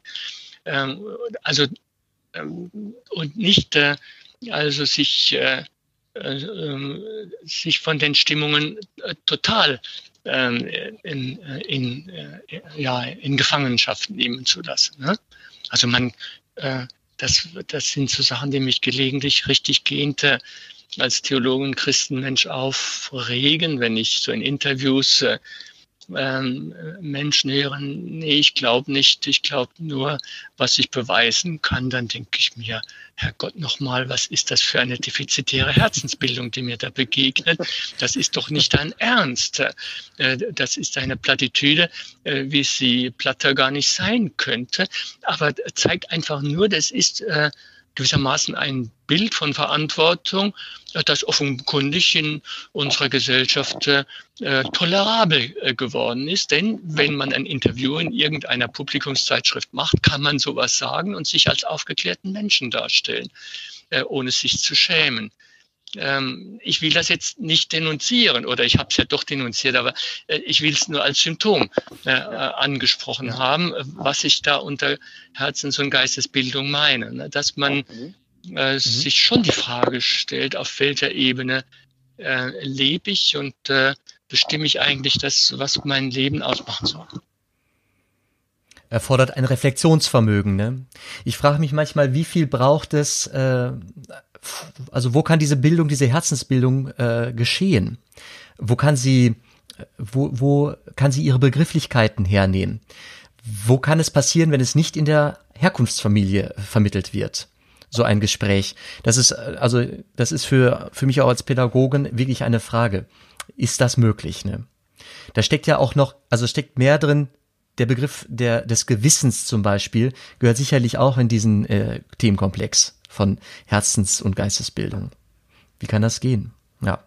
Ähm, also ähm, und nicht äh, also sich äh, äh, sich von den Stimmungen äh, total ähm, in, in, ja, in Gefangenschaft nehmen zu lassen. Ne? Also man, das, das sind so Sachen, die mich gelegentlich richtig gehend als Theologen Christenmensch aufregen, wenn ich so in Interviews äh, ähm, Menschen hören, nee, ich glaube nicht, ich glaube nur, was ich beweisen kann, dann denke ich mir, Herrgott nochmal, was ist das für eine defizitäre Herzensbildung, die mir da begegnet? Das ist doch nicht dein Ernst. Äh, das ist eine Plattitüde, äh, wie sie platter gar nicht sein könnte, aber zeigt einfach nur, das ist äh, gewissermaßen ein Bild von Verantwortung, das offenkundig in unserer Gesellschaft äh, tolerabel äh, geworden ist. Denn wenn man ein Interview in irgendeiner Publikumszeitschrift macht, kann man sowas sagen und sich als aufgeklärten Menschen darstellen, äh, ohne sich zu schämen ähm, ich will das jetzt nicht denunzieren oder ich habe es ja doch denunziert, aber äh, ich will es nur als Symptom äh, äh, angesprochen haben, was ich da unter Herzens- und Geistesbildung meine. Ne? Dass man äh, mhm. sich schon die Frage stellt, auf welcher Ebene äh, lebe ich und äh, bestimme ich eigentlich das, was mein Leben ausmachen soll erfordert ein Reflexionsvermögen. Ne? Ich frage mich manchmal, wie viel braucht es äh, also wo kann diese Bildung, diese Herzensbildung äh, geschehen? Wo kann sie, wo, wo kann sie ihre Begrifflichkeiten hernehmen? Wo kann es passieren, wenn es nicht in der Herkunftsfamilie vermittelt wird? So ein Gespräch. Das ist, also, das ist für, für mich auch als Pädagogen wirklich eine Frage. Ist das möglich, ne? Da steckt ja auch noch, also steckt mehr drin, der Begriff der, des Gewissens zum Beispiel gehört sicherlich auch in diesen äh, Themenkomplex von Herzens- und Geistesbildung. Wie kann das gehen? Ja.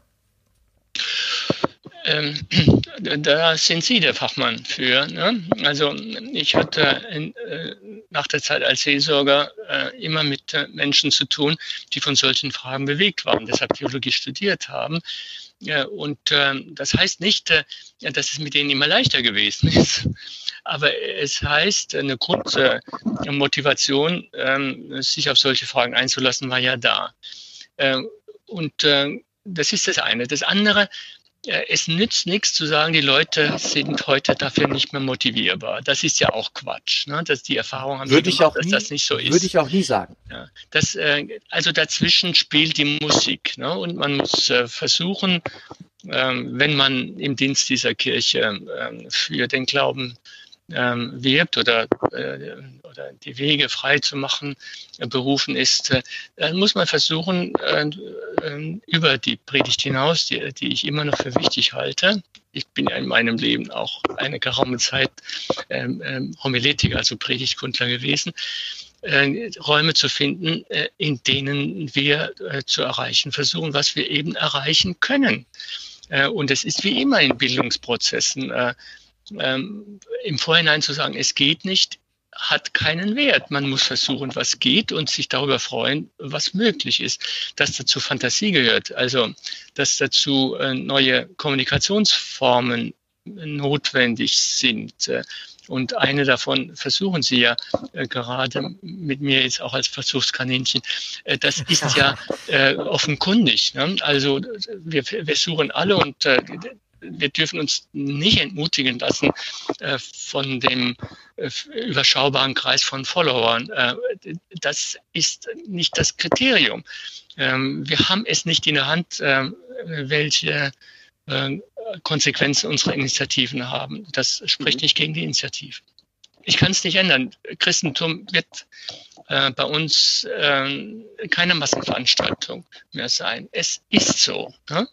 Ähm, da sind Sie der Fachmann für. Ne? Also ich hatte in, äh, nach der Zeit als Seelsorger äh, immer mit äh, Menschen zu tun, die von solchen Fragen bewegt waren, deshalb Theologie studiert haben. und ähm, das heißt nicht, dass es mit denen immer leichter gewesen ist. Aber es heißt, eine Grundmotivation, ähm, sich auf solche Fragen einzulassen, war ja da. Ähm, und äh, das ist das eine. Das andere, äh, es nützt nichts zu sagen, die Leute sind heute dafür nicht mehr motivierbar. Das ist ja auch Quatsch. Ne? Dass die Erfahrung haben, würde ich gemacht, auch nie, dass das nicht so ist. Würde ich auch nie sagen. Ja, das, äh, also dazwischen spielt die Musik. Ne? Und man muss äh, versuchen, ähm, wenn man im Dienst dieser Kirche ähm, für den Glauben ähm, wirbt oder, äh, oder die Wege frei zu machen äh, berufen ist, äh, dann muss man versuchen, äh, äh, über die Predigt hinaus, die, die ich immer noch für wichtig halte, ich bin ja in meinem Leben auch eine geraume Zeit ähm, ähm, Homiletiker, also Predigtkundler gewesen, äh, Räume zu finden, äh, in denen wir äh, zu erreichen versuchen, was wir eben erreichen können. Äh, und es ist wie immer in Bildungsprozessen. Äh, ähm, im Vorhinein zu sagen, es geht nicht, hat keinen Wert. Man muss versuchen, was geht und sich darüber freuen, was möglich ist. Dass dazu Fantasie gehört, also dass dazu äh, neue Kommunikationsformen notwendig sind. Äh, und eine davon versuchen Sie ja äh, gerade mit mir jetzt auch als Versuchskaninchen. Äh, das ist ja äh, offenkundig. Ne? Also wir, wir suchen alle und äh, wir dürfen uns nicht entmutigen lassen äh, von dem äh, überschaubaren Kreis von Followern. Äh, das ist nicht das Kriterium. Ähm, wir haben es nicht in der Hand, äh, welche äh, Konsequenzen unsere Initiativen haben. Das spricht mhm. nicht gegen die Initiative. ich kann es nicht ändern. Christentum wird äh, bei uns äh, keine Massenveranstaltung mehr sein. Es ist so. Ne?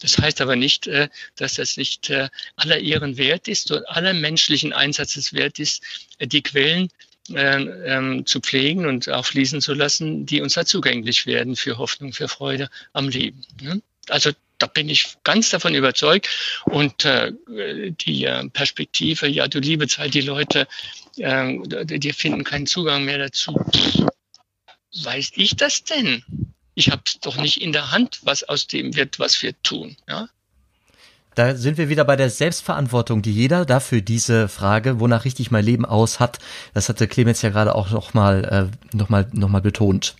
Das heißt aber nicht, äh, dass das nicht äh, aller Ehren wert ist und aller menschlichen Einsatzes wert ist, äh, die Quellen äh, ähm, zu pflegen und auch fließen zu lassen, die uns da zugänglich werden für Hoffnung, für Freude am Leben. Ne? Also da bin ich ganz davon überzeugt. Und die Perspektive, ja, du liebe Zeit, die Leute, äh, die finden keinen Zugang mehr dazu. Weiß ich das denn? Ich habe es doch nicht in der Hand, was aus dem wird, was wir tun. Ja? Da sind wir wieder bei der Selbstverantwortung, die jeder dafür diese Frage, wonach richte ich mein Leben aus, hat. Das hatte Clemens ja gerade auch nochmal äh, noch mal, noch mal betont.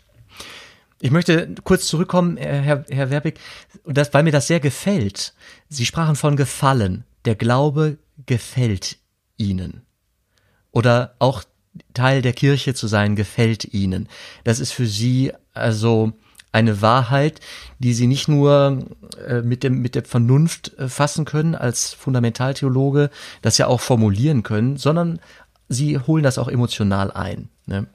Ich möchte kurz zurückkommen, äh, Herr, Herr Werbig, das, weil mir das sehr gefällt. Sie sprachen von Gefallen. Der Glaube gefällt Ihnen. Oder auch Teil der Kirche zu sein, gefällt Ihnen. Das ist für Sie also eine Wahrheit, die Sie nicht nur äh, mit, dem, mit der Vernunft äh, fassen können als Fundamentaltheologe, das ja auch formulieren können, sondern Sie holen das auch emotional ein. Ne?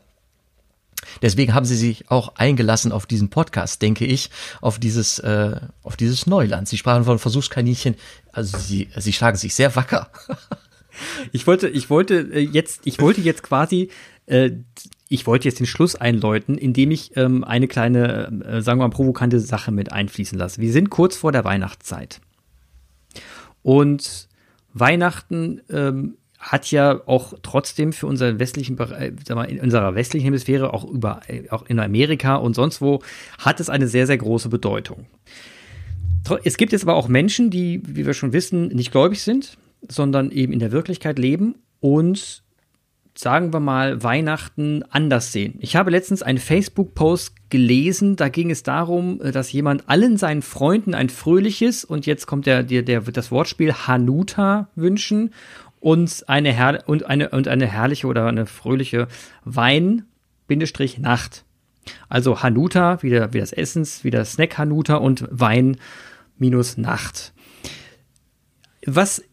Deswegen haben sie sich auch eingelassen auf diesen Podcast, denke ich, auf dieses, äh, auf dieses Neuland. Sie sprachen von Versuchskaninchen, also sie, sie schlagen sich sehr wacker. ich wollte, ich wollte äh, jetzt, ich wollte jetzt quasi, äh, ich wollte jetzt den Schluss einläuten, indem ich ähm, eine kleine, äh, sagen wir mal, provokante Sache mit einfließen lasse. Wir sind kurz vor der Weihnachtszeit. Und Weihnachten ähm, hat ja auch trotzdem für unseren westlichen Bereich, in unserer westlichen Hemisphäre, auch über, auch in Amerika und sonst wo, hat es eine sehr, sehr große Bedeutung. Es gibt jetzt aber auch Menschen, die, wie wir schon wissen, nicht gläubig sind, sondern eben in der Wirklichkeit leben und sagen wir mal, Weihnachten anders sehen. Ich habe letztens einen Facebook-Post gelesen, da ging es darum, dass jemand allen seinen Freunden ein fröhliches und jetzt kommt der, der, der das Wortspiel Hanuta wünschen und eine, Her und eine, und eine herrliche oder eine fröhliche Wein-Nacht. Also Hanuta, wie, der, wie das Essens, wie der Snack Hanuta und Wein minus Nacht. Was,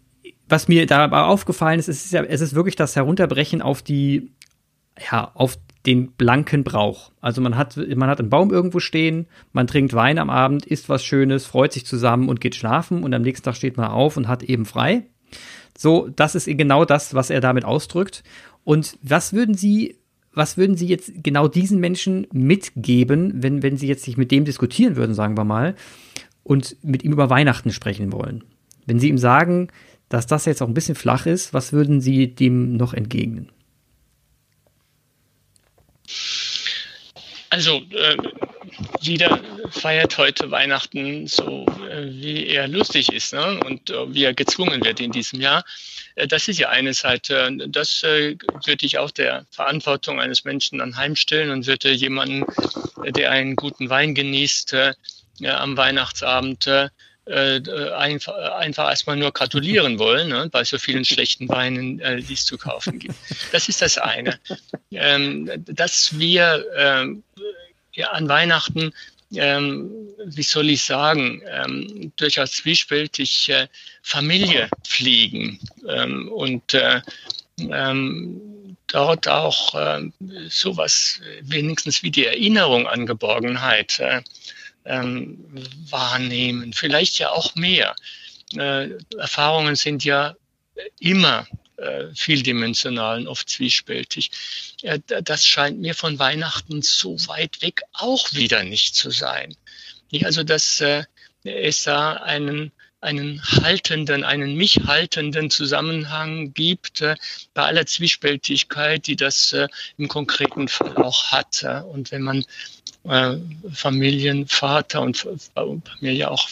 was mir dabei aufgefallen ist, ist ja, es ist wirklich das Herunterbrechen auf die, ja, auf den blanken Brauch. Also man hat, man hat einen Baum irgendwo stehen, man trinkt Wein am Abend, isst was Schönes, freut sich zusammen und geht schlafen und am nächsten Tag steht man auf und hat eben frei. So, das ist genau das, was er damit ausdrückt. Und was würden Sie, was würden Sie jetzt genau diesen Menschen mitgeben, wenn, wenn Sie jetzt sich mit dem diskutieren würden, sagen wir mal, und mit ihm über Weihnachten sprechen wollen? Wenn Sie ihm sagen, dass das jetzt auch ein bisschen flach ist, was würden Sie dem noch entgegnen? Also, äh, jeder feiert heute Weihnachten so, äh, wie er lustig ist ne? und äh, wie er gezwungen wird in diesem Jahr. Äh, das ist ja eine Seite. Das äh, würde ich auch der Verantwortung eines Menschen anheimstellen und würde jemanden, der einen guten Wein genießt, äh, am Weihnachtsabend äh, einfach, einfach erstmal nur gratulieren wollen, ne, bei so vielen schlechten Weinen, äh, die es zu kaufen gibt. Das ist das eine. Ähm, dass wir ähm, ja, an Weihnachten, ähm, wie soll ich sagen, ähm, durchaus zwiespältig äh, Familie pflegen ähm, und äh, ähm, dort auch äh, sowas wenigstens wie die Erinnerung an Geborgenheit äh, ähm, wahrnehmen, vielleicht ja auch mehr. Äh, Erfahrungen sind ja immer äh, vieldimensional und oft zwiespältig. Äh, das scheint mir von Weihnachten so weit weg auch wieder nicht zu sein. Also, dass äh, es da einen einen haltenden, einen mich haltenden Zusammenhang gibt, äh, bei aller Zwiespältigkeit, die das äh, im konkreten Fall auch hat. Äh, und wenn man äh, Familienvater und bei mir ja auch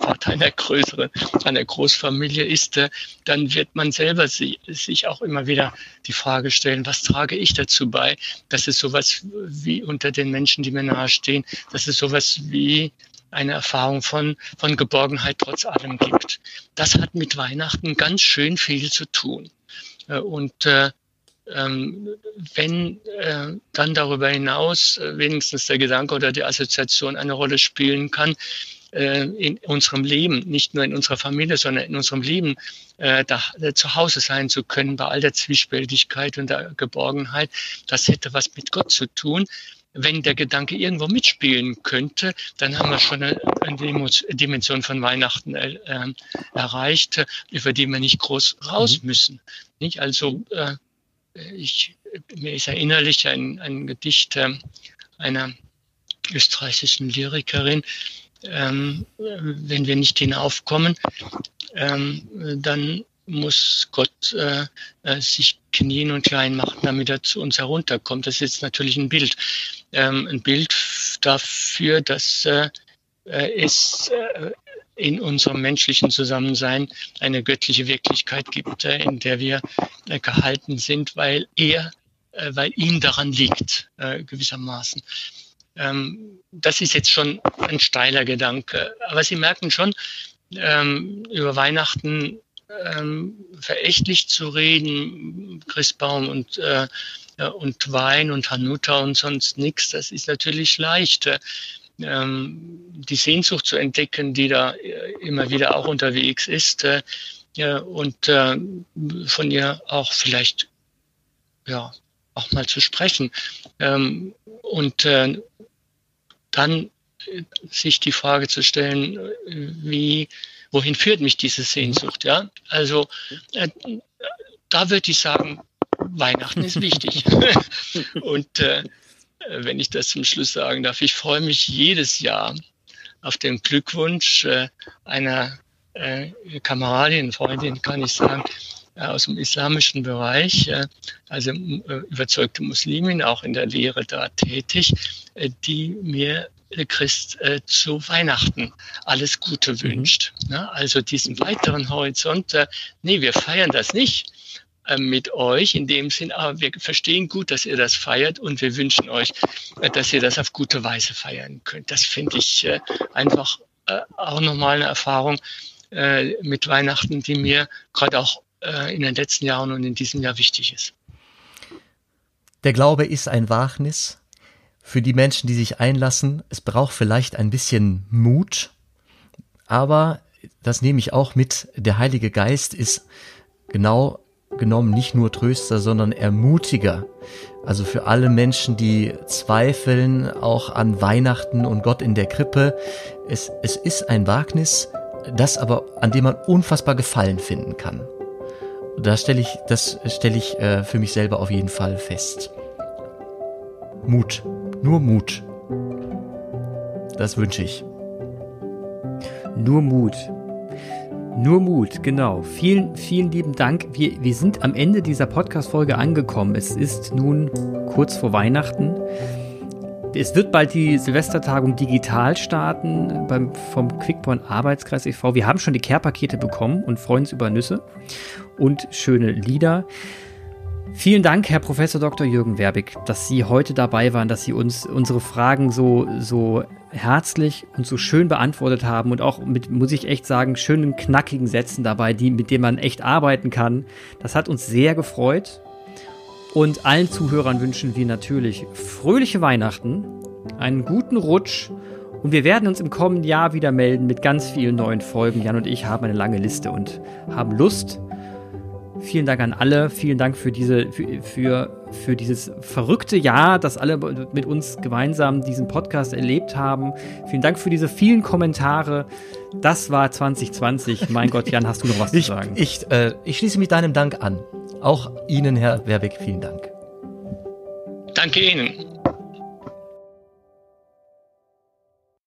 Vater einer größeren, einer Großfamilie ist, äh, dann wird man selber si sich auch immer wieder die Frage stellen, was trage ich dazu bei, dass es sowas wie unter den Menschen, die mir nahestehen, dass es sowas wie eine Erfahrung von, von Geborgenheit trotz allem gibt. Das hat mit Weihnachten ganz schön viel zu tun. Äh, und äh, wenn äh, dann darüber hinaus äh, wenigstens der Gedanke oder die Assoziation eine Rolle spielen kann, äh, in unserem Leben, nicht nur in unserer Familie, sondern in unserem Leben äh, da, äh, zu Hause sein zu können, bei all der Zwiespältigkeit und der Geborgenheit. Das hätte was mit Gott zu tun wenn der Gedanke irgendwo mitspielen könnte, dann haben wir schon eine, eine Dimension von Weihnachten äh, erreicht, über die wir nicht groß raus mhm. müssen. Nicht? Also äh, ich, mir ist erinnerlich ein, ein Gedicht äh, einer österreichischen Lyrikerin, ähm, wenn wir nicht hinaufkommen, ähm, dann muss Gott äh, äh, sich knien und klein machen, damit er zu uns herunterkommt. Das ist jetzt natürlich ein Bild. Ähm, ein Bild dafür, dass äh, äh es äh, in unserem menschlichen Zusammensein eine göttliche Wirklichkeit gibt, äh, in der wir äh, gehalten sind, weil er, äh, weil ihm daran liegt, gewissermaßen. Ähm, das ist jetzt schon ein steiler Gedanke. Aber Sie merken schon, ähm, über Weihnachten ähm, verächtlich zu reden, Christbaum und, und Wein und Hanuta und sonst nichts, das ist natürlich leicht. Ähm, die Sehnsucht zu entdecken, die da äh, immer wieder auch unterwegs ist äh, ja, und äh, von ihr auch vielleicht ja auch mal zu sprechen ähm, und äh, dann äh, sich die Frage zu stellen, äh, wie wohin führt mich diese Sehnsucht? Ja, also da würde ich sagen, Weihnachten ist wichtig. und äh, wenn ich das zum Schluss sagen darf, ich freue mich jedes Jahr auf den Glückwunsch äh, einer äh, Kameradin, Freundin, kann ich sagen, äh, aus dem islamischen Bereich, äh, also äh, überzeugte Muslimin, auch in der Lehre da tätig, die mir Christ äh, zu Weihnachten alles Gute mhm. wünscht. Ne? Also diesen weiteren Horizont, äh, nee, wir feiern das nicht äh, mit euch in dem Sinn, aber wir verstehen gut, dass ihr das feiert und wir wünschen euch, äh, dass ihr das auf gute Weise feiern könnt. Das finde ich äh, einfach äh, auch nochmal eine Erfahrung äh, mit Weihnachten, die mir gerade auch äh, in den letzten Jahren und in diesem Jahr wichtig ist. Der Glaube ist ein Wagnis, für die Menschen, die sich einlassen. Es braucht vielleicht ein bisschen Mut, aber das nehme ich auch mit. Der Heilige Geist ist genau genommen nicht nur Tröster, sondern Ermutiger. Also für alle Menschen, die zweifeln, auch an Weihnachten und Gott in der Krippe. Es, es ist ein Wagnis, das aber, an dem man unfassbar Gefallen finden kann. Da stelle ich, das stelle ich äh, für mich selber auf jeden Fall fest. Mut. Nur Mut. Das wünsche ich. Nur Mut. Nur Mut, genau. Vielen, vielen lieben Dank. Wir, wir sind am Ende dieser Podcast-Folge angekommen. Es ist nun kurz vor Weihnachten. Es wird bald die Silvestertagung digital starten beim, vom Quickborn Arbeitskreis e.V. Wir haben schon die Care-Pakete bekommen und freuen uns über Nüsse und schöne Lieder. Vielen Dank, Herr Professor Dr. Jürgen Werbig, dass Sie heute dabei waren, dass Sie uns unsere Fragen so, so herzlich und so schön beantwortet haben und auch mit, muss ich echt sagen, schönen, knackigen Sätzen dabei, die, mit denen man echt arbeiten kann. Das hat uns sehr gefreut. Und allen Zuhörern wünschen wir natürlich fröhliche Weihnachten, einen guten Rutsch und wir werden uns im kommenden Jahr wieder melden mit ganz vielen neuen Folgen. Jan und ich haben eine lange Liste und haben Lust, Vielen Dank an alle. Vielen Dank für diese, für, für, für dieses verrückte Jahr, dass alle mit uns gemeinsam diesen Podcast erlebt haben. Vielen Dank für diese vielen Kommentare. Das war 2020. Mein Gott, Jan, hast du noch was ich, zu sagen? Ich, äh, ich schließe mich deinem Dank an. Auch Ihnen, Herr Werbeck, vielen Dank. Danke Ihnen.